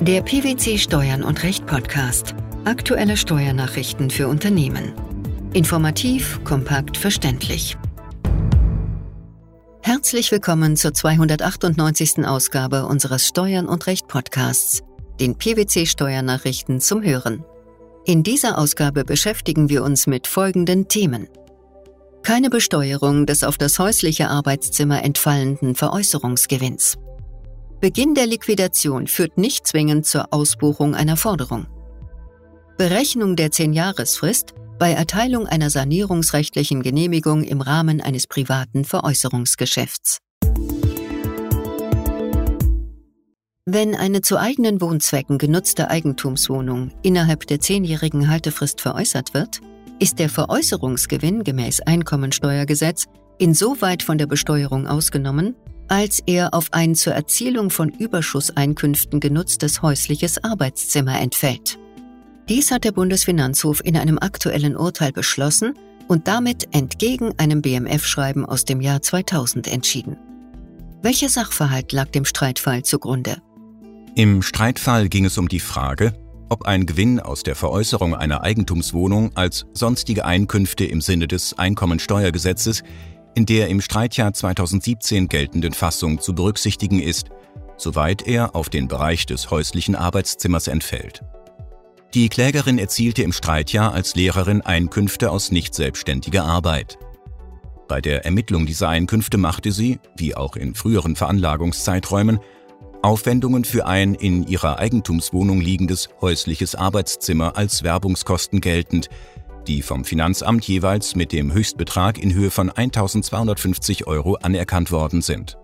Der PwC Steuern und Recht Podcast. Aktuelle Steuernachrichten für Unternehmen. Informativ, kompakt, verständlich. Herzlich willkommen zur 298. Ausgabe unseres Steuern und Recht Podcasts, den PwC Steuernachrichten zum Hören. In dieser Ausgabe beschäftigen wir uns mit folgenden Themen. Keine Besteuerung des auf das häusliche Arbeitszimmer entfallenden Veräußerungsgewinns. Beginn der Liquidation führt nicht zwingend zur Ausbuchung einer Forderung. Berechnung der 10-Jahresfrist bei Erteilung einer sanierungsrechtlichen Genehmigung im Rahmen eines privaten Veräußerungsgeschäfts. Wenn eine zu eigenen Wohnzwecken genutzte Eigentumswohnung innerhalb der zehnjährigen Haltefrist veräußert wird, ist der Veräußerungsgewinn gemäß Einkommensteuergesetz insoweit von der Besteuerung ausgenommen, als er auf ein zur Erzielung von Überschusseinkünften genutztes häusliches Arbeitszimmer entfällt. Dies hat der Bundesfinanzhof in einem aktuellen Urteil beschlossen und damit entgegen einem BMF-Schreiben aus dem Jahr 2000 entschieden. Welcher Sachverhalt lag dem Streitfall zugrunde? Im Streitfall ging es um die Frage, ob ein Gewinn aus der Veräußerung einer Eigentumswohnung als sonstige Einkünfte im Sinne des Einkommensteuergesetzes in der im Streitjahr 2017 geltenden Fassung zu berücksichtigen ist, soweit er auf den Bereich des häuslichen Arbeitszimmers entfällt. Die Klägerin erzielte im Streitjahr als Lehrerin Einkünfte aus nicht selbstständiger Arbeit. Bei der Ermittlung dieser Einkünfte machte sie, wie auch in früheren Veranlagungszeiträumen, Aufwendungen für ein in ihrer Eigentumswohnung liegendes häusliches Arbeitszimmer als Werbungskosten geltend, die vom Finanzamt jeweils mit dem Höchstbetrag in Höhe von 1250 Euro anerkannt worden sind.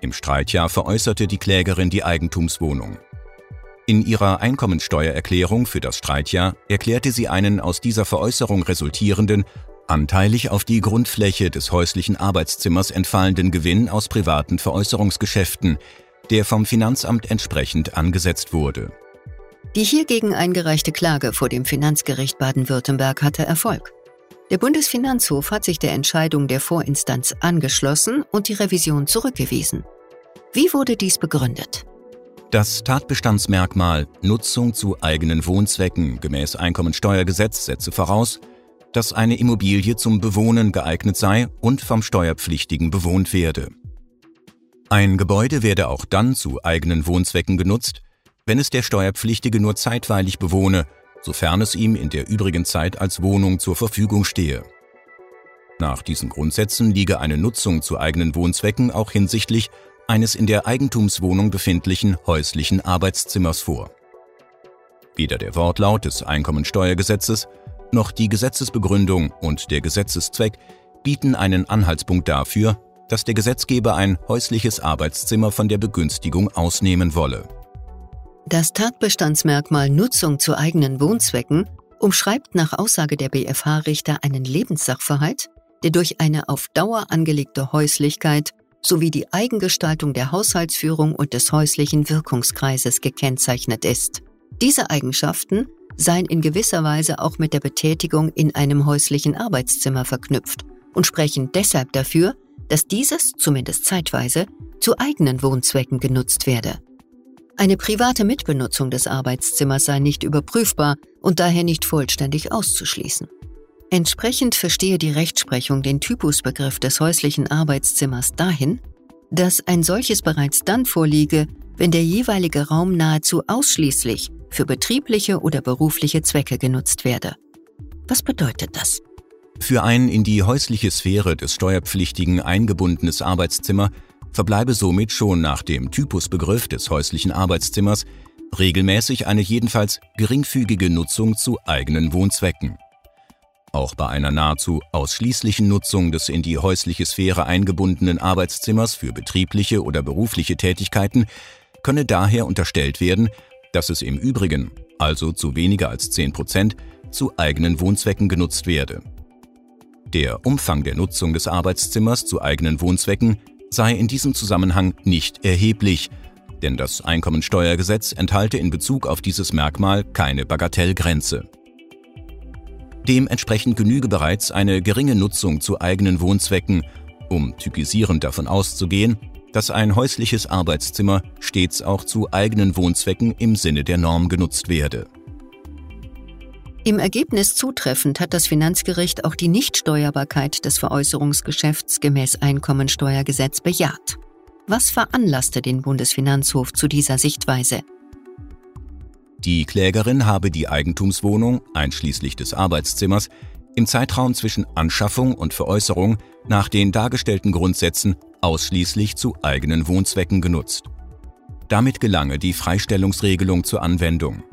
Im Streitjahr veräußerte die Klägerin die Eigentumswohnung. In ihrer Einkommensteuererklärung für das Streitjahr erklärte sie einen aus dieser Veräußerung resultierenden, anteilig auf die Grundfläche des häuslichen Arbeitszimmers entfallenden Gewinn aus privaten Veräußerungsgeschäften, der vom Finanzamt entsprechend angesetzt wurde. Die hiergegen eingereichte Klage vor dem Finanzgericht Baden-Württemberg hatte Erfolg. Der Bundesfinanzhof hat sich der Entscheidung der Vorinstanz angeschlossen und die Revision zurückgewiesen. Wie wurde dies begründet? Das Tatbestandsmerkmal Nutzung zu eigenen Wohnzwecken gemäß Einkommensteuergesetz setze voraus, dass eine Immobilie zum Bewohnen geeignet sei und vom Steuerpflichtigen bewohnt werde. Ein Gebäude werde auch dann zu eigenen Wohnzwecken genutzt, wenn es der Steuerpflichtige nur zeitweilig bewohne, sofern es ihm in der übrigen Zeit als Wohnung zur Verfügung stehe. Nach diesen Grundsätzen liege eine Nutzung zu eigenen Wohnzwecken auch hinsichtlich eines in der Eigentumswohnung befindlichen häuslichen Arbeitszimmers vor. Weder der Wortlaut des Einkommensteuergesetzes noch die Gesetzesbegründung und der Gesetzeszweck bieten einen Anhaltspunkt dafür, dass der Gesetzgeber ein häusliches Arbeitszimmer von der Begünstigung ausnehmen wolle. Das Tatbestandsmerkmal Nutzung zu eigenen Wohnzwecken umschreibt nach Aussage der BFH-Richter einen Lebenssachverhalt, der durch eine auf Dauer angelegte Häuslichkeit sowie die Eigengestaltung der Haushaltsführung und des häuslichen Wirkungskreises gekennzeichnet ist. Diese Eigenschaften seien in gewisser Weise auch mit der Betätigung in einem häuslichen Arbeitszimmer verknüpft und sprechen deshalb dafür, dass dieses, zumindest zeitweise, zu eigenen Wohnzwecken genutzt werde. Eine private Mitbenutzung des Arbeitszimmers sei nicht überprüfbar und daher nicht vollständig auszuschließen. Entsprechend verstehe die Rechtsprechung den Typusbegriff des häuslichen Arbeitszimmers dahin, dass ein solches bereits dann vorliege, wenn der jeweilige Raum nahezu ausschließlich für betriebliche oder berufliche Zwecke genutzt werde. Was bedeutet das? Für ein in die häusliche Sphäre des Steuerpflichtigen eingebundenes Arbeitszimmer verbleibe somit schon nach dem Typusbegriff des häuslichen Arbeitszimmers regelmäßig eine jedenfalls geringfügige Nutzung zu eigenen Wohnzwecken. Auch bei einer nahezu ausschließlichen Nutzung des in die häusliche Sphäre eingebundenen Arbeitszimmers für betriebliche oder berufliche Tätigkeiten könne daher unterstellt werden, dass es im Übrigen, also zu weniger als 10 Prozent, zu eigenen Wohnzwecken genutzt werde. Der Umfang der Nutzung des Arbeitszimmers zu eigenen Wohnzwecken sei in diesem Zusammenhang nicht erheblich, denn das Einkommensteuergesetz enthalte in Bezug auf dieses Merkmal keine Bagatellgrenze. Dementsprechend genüge bereits eine geringe Nutzung zu eigenen Wohnzwecken, um typisierend davon auszugehen, dass ein häusliches Arbeitszimmer stets auch zu eigenen Wohnzwecken im Sinne der Norm genutzt werde. Im Ergebnis zutreffend hat das Finanzgericht auch die Nichtsteuerbarkeit des Veräußerungsgeschäfts gemäß Einkommensteuergesetz bejaht. Was veranlasste den Bundesfinanzhof zu dieser Sichtweise? Die Klägerin habe die Eigentumswohnung, einschließlich des Arbeitszimmers, im Zeitraum zwischen Anschaffung und Veräußerung nach den dargestellten Grundsätzen ausschließlich zu eigenen Wohnzwecken genutzt. Damit gelange die Freistellungsregelung zur Anwendung.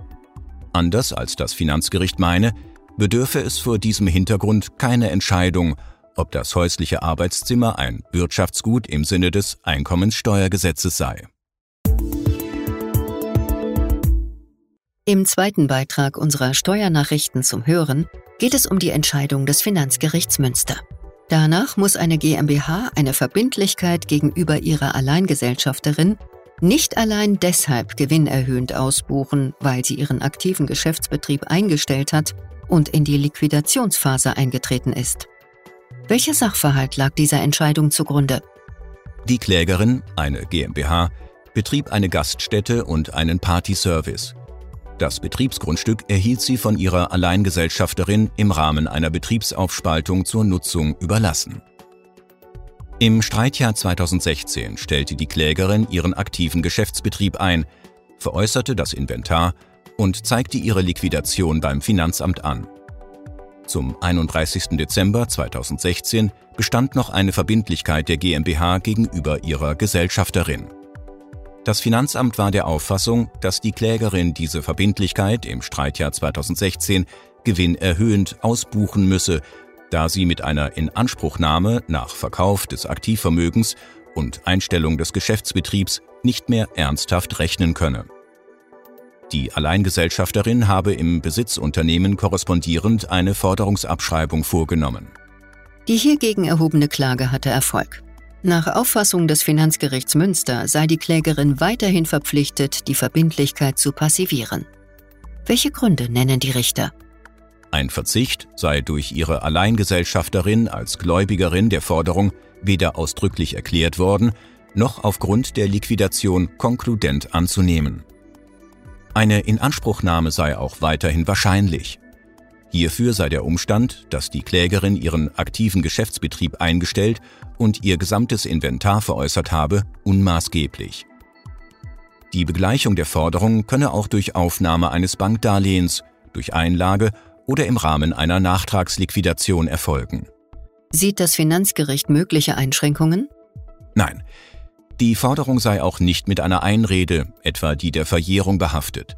Anders als das Finanzgericht meine, bedürfe es vor diesem Hintergrund keine Entscheidung, ob das häusliche Arbeitszimmer ein Wirtschaftsgut im Sinne des Einkommenssteuergesetzes sei. Im zweiten Beitrag unserer Steuernachrichten zum Hören geht es um die Entscheidung des Finanzgerichts Münster. Danach muss eine GmbH eine Verbindlichkeit gegenüber ihrer Alleingesellschafterin nicht allein deshalb gewinnerhöhend ausbuchen, weil sie ihren aktiven Geschäftsbetrieb eingestellt hat und in die Liquidationsphase eingetreten ist. Welcher Sachverhalt lag dieser Entscheidung zugrunde? Die Klägerin, eine GmbH, betrieb eine Gaststätte und einen Partyservice. Das Betriebsgrundstück erhielt sie von ihrer Alleingesellschafterin im Rahmen einer Betriebsaufspaltung zur Nutzung überlassen. Im Streitjahr 2016 stellte die Klägerin ihren aktiven Geschäftsbetrieb ein, veräußerte das Inventar und zeigte ihre Liquidation beim Finanzamt an. Zum 31. Dezember 2016 bestand noch eine Verbindlichkeit der GmbH gegenüber ihrer Gesellschafterin. Das Finanzamt war der Auffassung, dass die Klägerin diese Verbindlichkeit im Streitjahr 2016 gewinnerhöhend ausbuchen müsse, da sie mit einer Inanspruchnahme nach Verkauf des Aktivvermögens und Einstellung des Geschäftsbetriebs nicht mehr ernsthaft rechnen könne. Die Alleingesellschafterin habe im Besitzunternehmen korrespondierend eine Forderungsabschreibung vorgenommen. Die hiergegen erhobene Klage hatte Erfolg. Nach Auffassung des Finanzgerichts Münster sei die Klägerin weiterhin verpflichtet, die Verbindlichkeit zu passivieren. Welche Gründe nennen die Richter? Ein Verzicht sei durch ihre Alleingesellschafterin als Gläubigerin der Forderung weder ausdrücklich erklärt worden, noch aufgrund der Liquidation konkludent anzunehmen. Eine Inanspruchnahme sei auch weiterhin wahrscheinlich. Hierfür sei der Umstand, dass die Klägerin ihren aktiven Geschäftsbetrieb eingestellt und ihr gesamtes Inventar veräußert habe, unmaßgeblich. Die Begleichung der Forderung könne auch durch Aufnahme eines Bankdarlehens, durch Einlage oder im Rahmen einer Nachtragsliquidation erfolgen. Sieht das Finanzgericht mögliche Einschränkungen? Nein. Die Forderung sei auch nicht mit einer Einrede, etwa die der Verjährung, behaftet.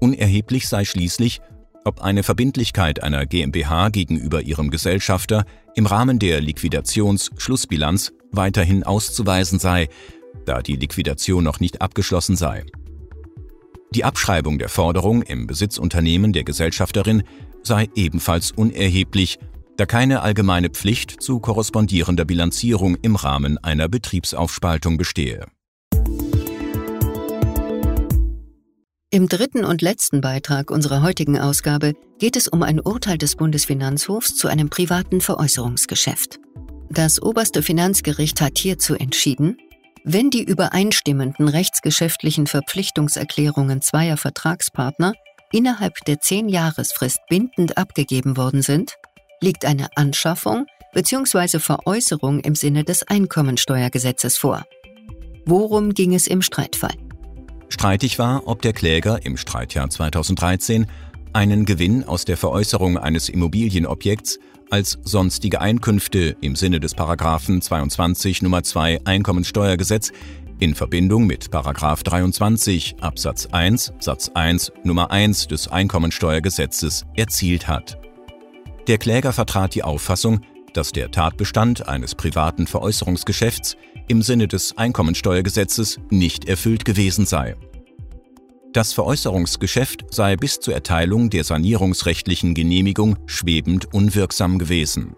Unerheblich sei schließlich, ob eine Verbindlichkeit einer GmbH gegenüber ihrem Gesellschafter im Rahmen der Liquidationsschlussbilanz weiterhin auszuweisen sei, da die Liquidation noch nicht abgeschlossen sei. Die Abschreibung der Forderung im Besitzunternehmen der Gesellschafterin sei ebenfalls unerheblich, da keine allgemeine Pflicht zu korrespondierender Bilanzierung im Rahmen einer Betriebsaufspaltung bestehe. Im dritten und letzten Beitrag unserer heutigen Ausgabe geht es um ein Urteil des Bundesfinanzhofs zu einem privaten Veräußerungsgeschäft. Das oberste Finanzgericht hat hierzu entschieden, wenn die übereinstimmenden rechtsgeschäftlichen Verpflichtungserklärungen zweier Vertragspartner innerhalb der zehn Jahresfrist bindend abgegeben worden sind, liegt eine Anschaffung bzw. Veräußerung im Sinne des Einkommensteuergesetzes vor. Worum ging es im Streitfall? Streitig war, ob der Kläger im Streitjahr 2013 einen Gewinn aus der Veräußerung eines Immobilienobjekts als sonstige Einkünfte im Sinne des Paragraphen 22 Nummer 2 Einkommensteuergesetz in Verbindung mit Paragraph 23 Absatz 1 Satz 1 Nummer 1 des Einkommensteuergesetzes erzielt hat. Der Kläger vertrat die Auffassung, dass der Tatbestand eines privaten Veräußerungsgeschäfts im Sinne des Einkommensteuergesetzes nicht erfüllt gewesen sei. Das Veräußerungsgeschäft sei bis zur Erteilung der sanierungsrechtlichen Genehmigung schwebend unwirksam gewesen.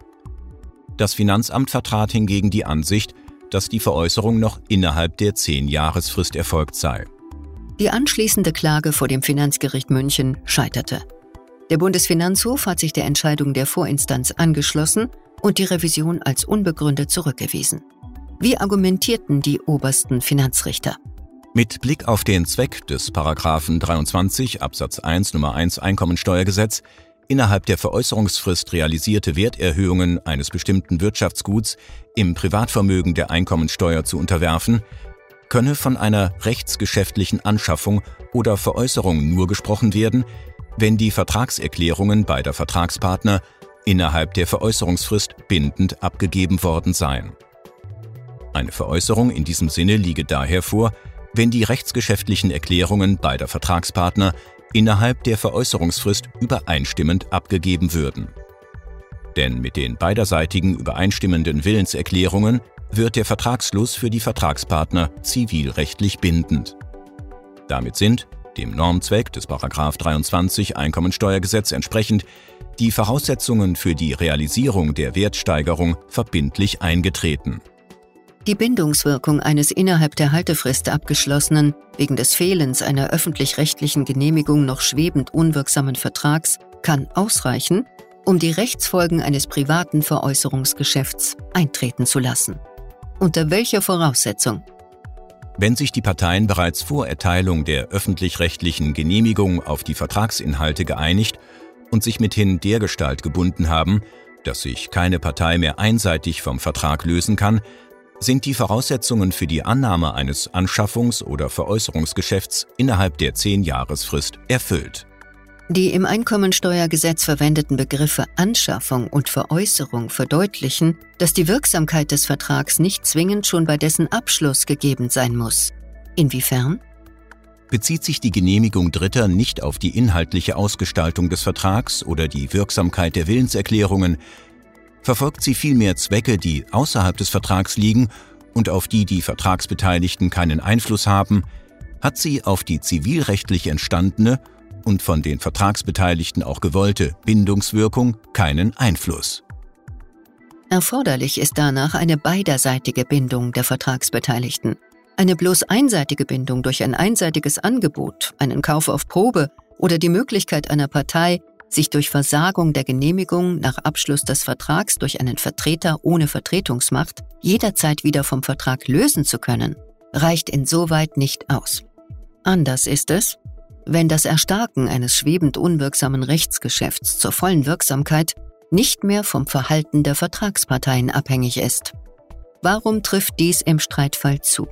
Das Finanzamt vertrat hingegen die Ansicht, dass die Veräußerung noch innerhalb der Zehn-Jahresfrist erfolgt sei. Die anschließende Klage vor dem Finanzgericht München scheiterte. Der Bundesfinanzhof hat sich der Entscheidung der Vorinstanz angeschlossen und die Revision als unbegründet zurückgewiesen. Wie argumentierten die obersten Finanzrichter? Mit Blick auf den Zweck des Paragraphen 23 Absatz 1 Nummer 1 Einkommensteuergesetz innerhalb der Veräußerungsfrist realisierte Werterhöhungen eines bestimmten Wirtschaftsguts im Privatvermögen der Einkommensteuer zu unterwerfen, könne von einer rechtsgeschäftlichen Anschaffung oder Veräußerung nur gesprochen werden, wenn die Vertragserklärungen beider Vertragspartner innerhalb der Veräußerungsfrist bindend abgegeben worden seien. Eine Veräußerung in diesem Sinne liege daher vor, wenn die rechtsgeschäftlichen Erklärungen beider Vertragspartner innerhalb der Veräußerungsfrist übereinstimmend abgegeben würden. Denn mit den beiderseitigen übereinstimmenden Willenserklärungen wird der Vertragsschluss für die Vertragspartner zivilrechtlich bindend. Damit sind, dem Normzweck des 23 Einkommensteuergesetz entsprechend, die Voraussetzungen für die Realisierung der Wertsteigerung verbindlich eingetreten. Die Bindungswirkung eines innerhalb der Haltefrist abgeschlossenen, wegen des Fehlens einer öffentlich-rechtlichen Genehmigung noch schwebend unwirksamen Vertrags kann ausreichen, um die Rechtsfolgen eines privaten Veräußerungsgeschäfts eintreten zu lassen. Unter welcher Voraussetzung? Wenn sich die Parteien bereits vor Erteilung der öffentlich-rechtlichen Genehmigung auf die Vertragsinhalte geeinigt und sich mithin dergestalt gebunden haben, dass sich keine Partei mehr einseitig vom Vertrag lösen kann, sind die Voraussetzungen für die Annahme eines Anschaffungs- oder Veräußerungsgeschäfts innerhalb der 10-Jahresfrist erfüllt. Die im Einkommensteuergesetz verwendeten Begriffe Anschaffung und Veräußerung verdeutlichen, dass die Wirksamkeit des Vertrags nicht zwingend schon bei dessen Abschluss gegeben sein muss. Inwiefern? Bezieht sich die Genehmigung Dritter nicht auf die inhaltliche Ausgestaltung des Vertrags oder die Wirksamkeit der Willenserklärungen, verfolgt sie vielmehr Zwecke, die außerhalb des Vertrags liegen und auf die die Vertragsbeteiligten keinen Einfluss haben, hat sie auf die zivilrechtlich entstandene und von den Vertragsbeteiligten auch gewollte Bindungswirkung keinen Einfluss. Erforderlich ist danach eine beiderseitige Bindung der Vertragsbeteiligten. Eine bloß einseitige Bindung durch ein einseitiges Angebot, einen Kauf auf Probe oder die Möglichkeit einer Partei, sich durch Versagung der Genehmigung nach Abschluss des Vertrags durch einen Vertreter ohne Vertretungsmacht jederzeit wieder vom Vertrag lösen zu können, reicht insoweit nicht aus. Anders ist es, wenn das Erstarken eines schwebend unwirksamen Rechtsgeschäfts zur vollen Wirksamkeit nicht mehr vom Verhalten der Vertragsparteien abhängig ist. Warum trifft dies im Streitfall zu?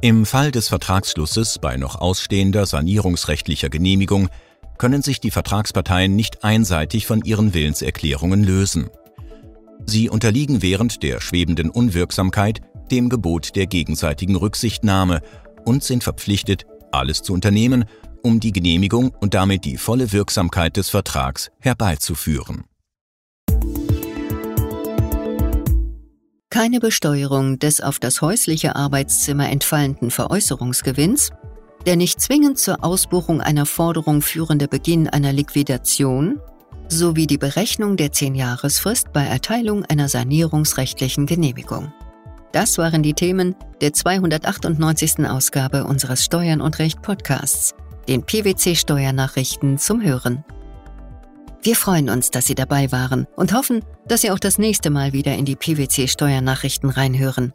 Im Fall des Vertragsschlusses bei noch ausstehender sanierungsrechtlicher Genehmigung können sich die Vertragsparteien nicht einseitig von ihren Willenserklärungen lösen. Sie unterliegen während der schwebenden Unwirksamkeit dem Gebot der gegenseitigen Rücksichtnahme und sind verpflichtet, alles zu unternehmen, um die Genehmigung und damit die volle Wirksamkeit des Vertrags herbeizuführen. Keine Besteuerung des auf das häusliche Arbeitszimmer entfallenden Veräußerungsgewinns, der nicht zwingend zur Ausbuchung einer Forderung führende Beginn einer Liquidation sowie die Berechnung der 10-Jahresfrist bei Erteilung einer sanierungsrechtlichen Genehmigung. Das waren die Themen der 298. Ausgabe unseres Steuern und Recht Podcasts, den PwC Steuernachrichten zum Hören. Wir freuen uns, dass Sie dabei waren und hoffen, dass Sie auch das nächste Mal wieder in die PwC Steuernachrichten reinhören.